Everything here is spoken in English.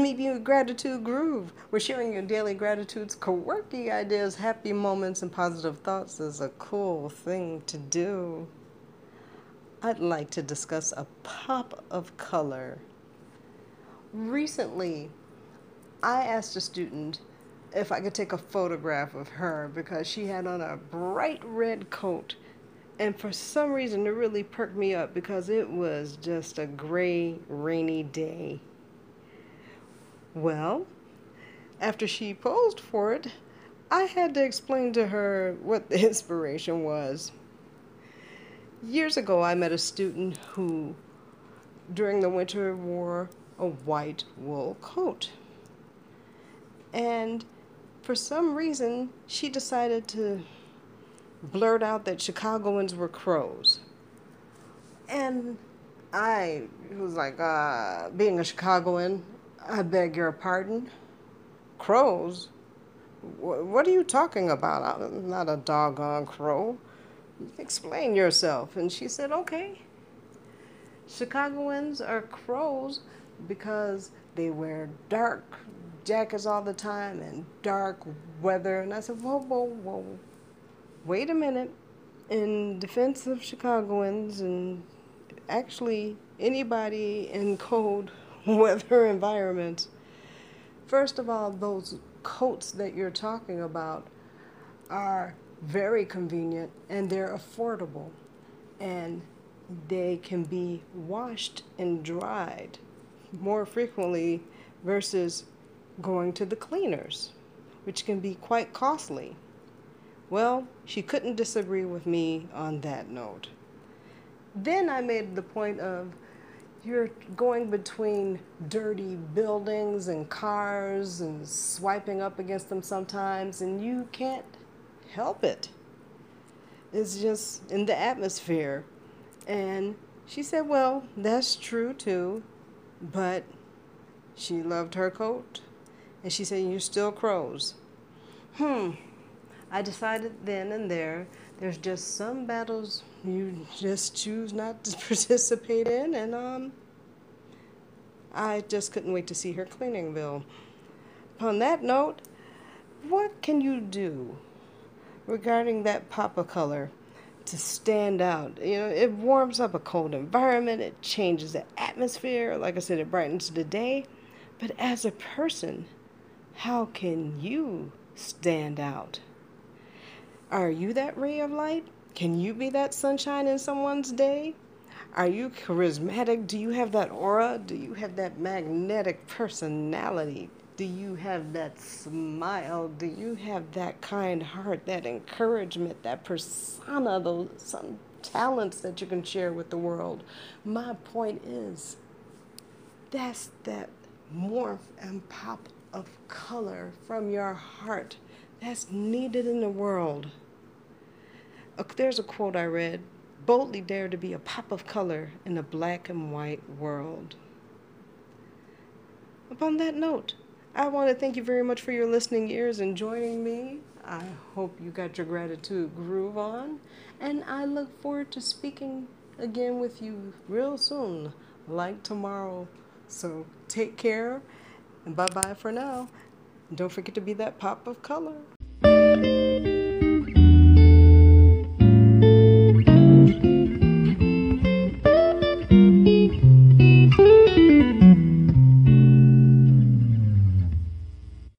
This is me being Gratitude Groove. We're sharing your daily gratitudes, quirky ideas, happy moments, and positive thoughts is a cool thing to do. I'd like to discuss a pop of color. Recently, I asked a student if I could take a photograph of her because she had on a bright red coat. And for some reason, it really perked me up because it was just a gray, rainy day. Well, after she posed for it, I had to explain to her what the inspiration was. Years ago, I met a student who, during the winter, wore a white wool coat. And for some reason, she decided to blurt out that Chicagoans were crows. And I was like, uh, being a Chicagoan, I beg your pardon? Crows? What are you talking about? I'm not a doggone crow. Explain yourself. And she said, okay. Chicagoans are crows because they wear dark jackets all the time and dark weather. And I said, whoa, whoa, whoa. Wait a minute. In defense of Chicagoans and actually anybody in cold weather environments. First of all, those coats that you're talking about are very convenient and they're affordable and they can be washed and dried more frequently versus going to the cleaners, which can be quite costly. Well, she couldn't disagree with me on that note. Then I made the point of you're going between dirty buildings and cars and swiping up against them sometimes, and you can't help it. It's just in the atmosphere. And she said, Well, that's true too, but she loved her coat. And she said, You're still crows. Hmm. I decided then and there there's just some battles you just choose not to participate in, and um, I just couldn't wait to see her cleaning bill. Upon that note, what can you do regarding that pop of color to stand out? You know, it warms up a cold environment, it changes the atmosphere. Like I said, it brightens the day. But as a person, how can you stand out? Are you that ray of light? Can you be that sunshine in someone's day? Are you charismatic? Do you have that aura? Do you have that magnetic personality? Do you have that smile? Do you have that kind heart, that encouragement, that persona, those some talents that you can share with the world? My point is that's that morph and pop of color from your heart that's needed in the world. There's a quote I read boldly dare to be a pop of color in a black and white world. Upon that note, I want to thank you very much for your listening ears and joining me. I hope you got your gratitude groove on, and I look forward to speaking again with you real soon, like tomorrow. So take care, and bye bye for now. And don't forget to be that pop of color.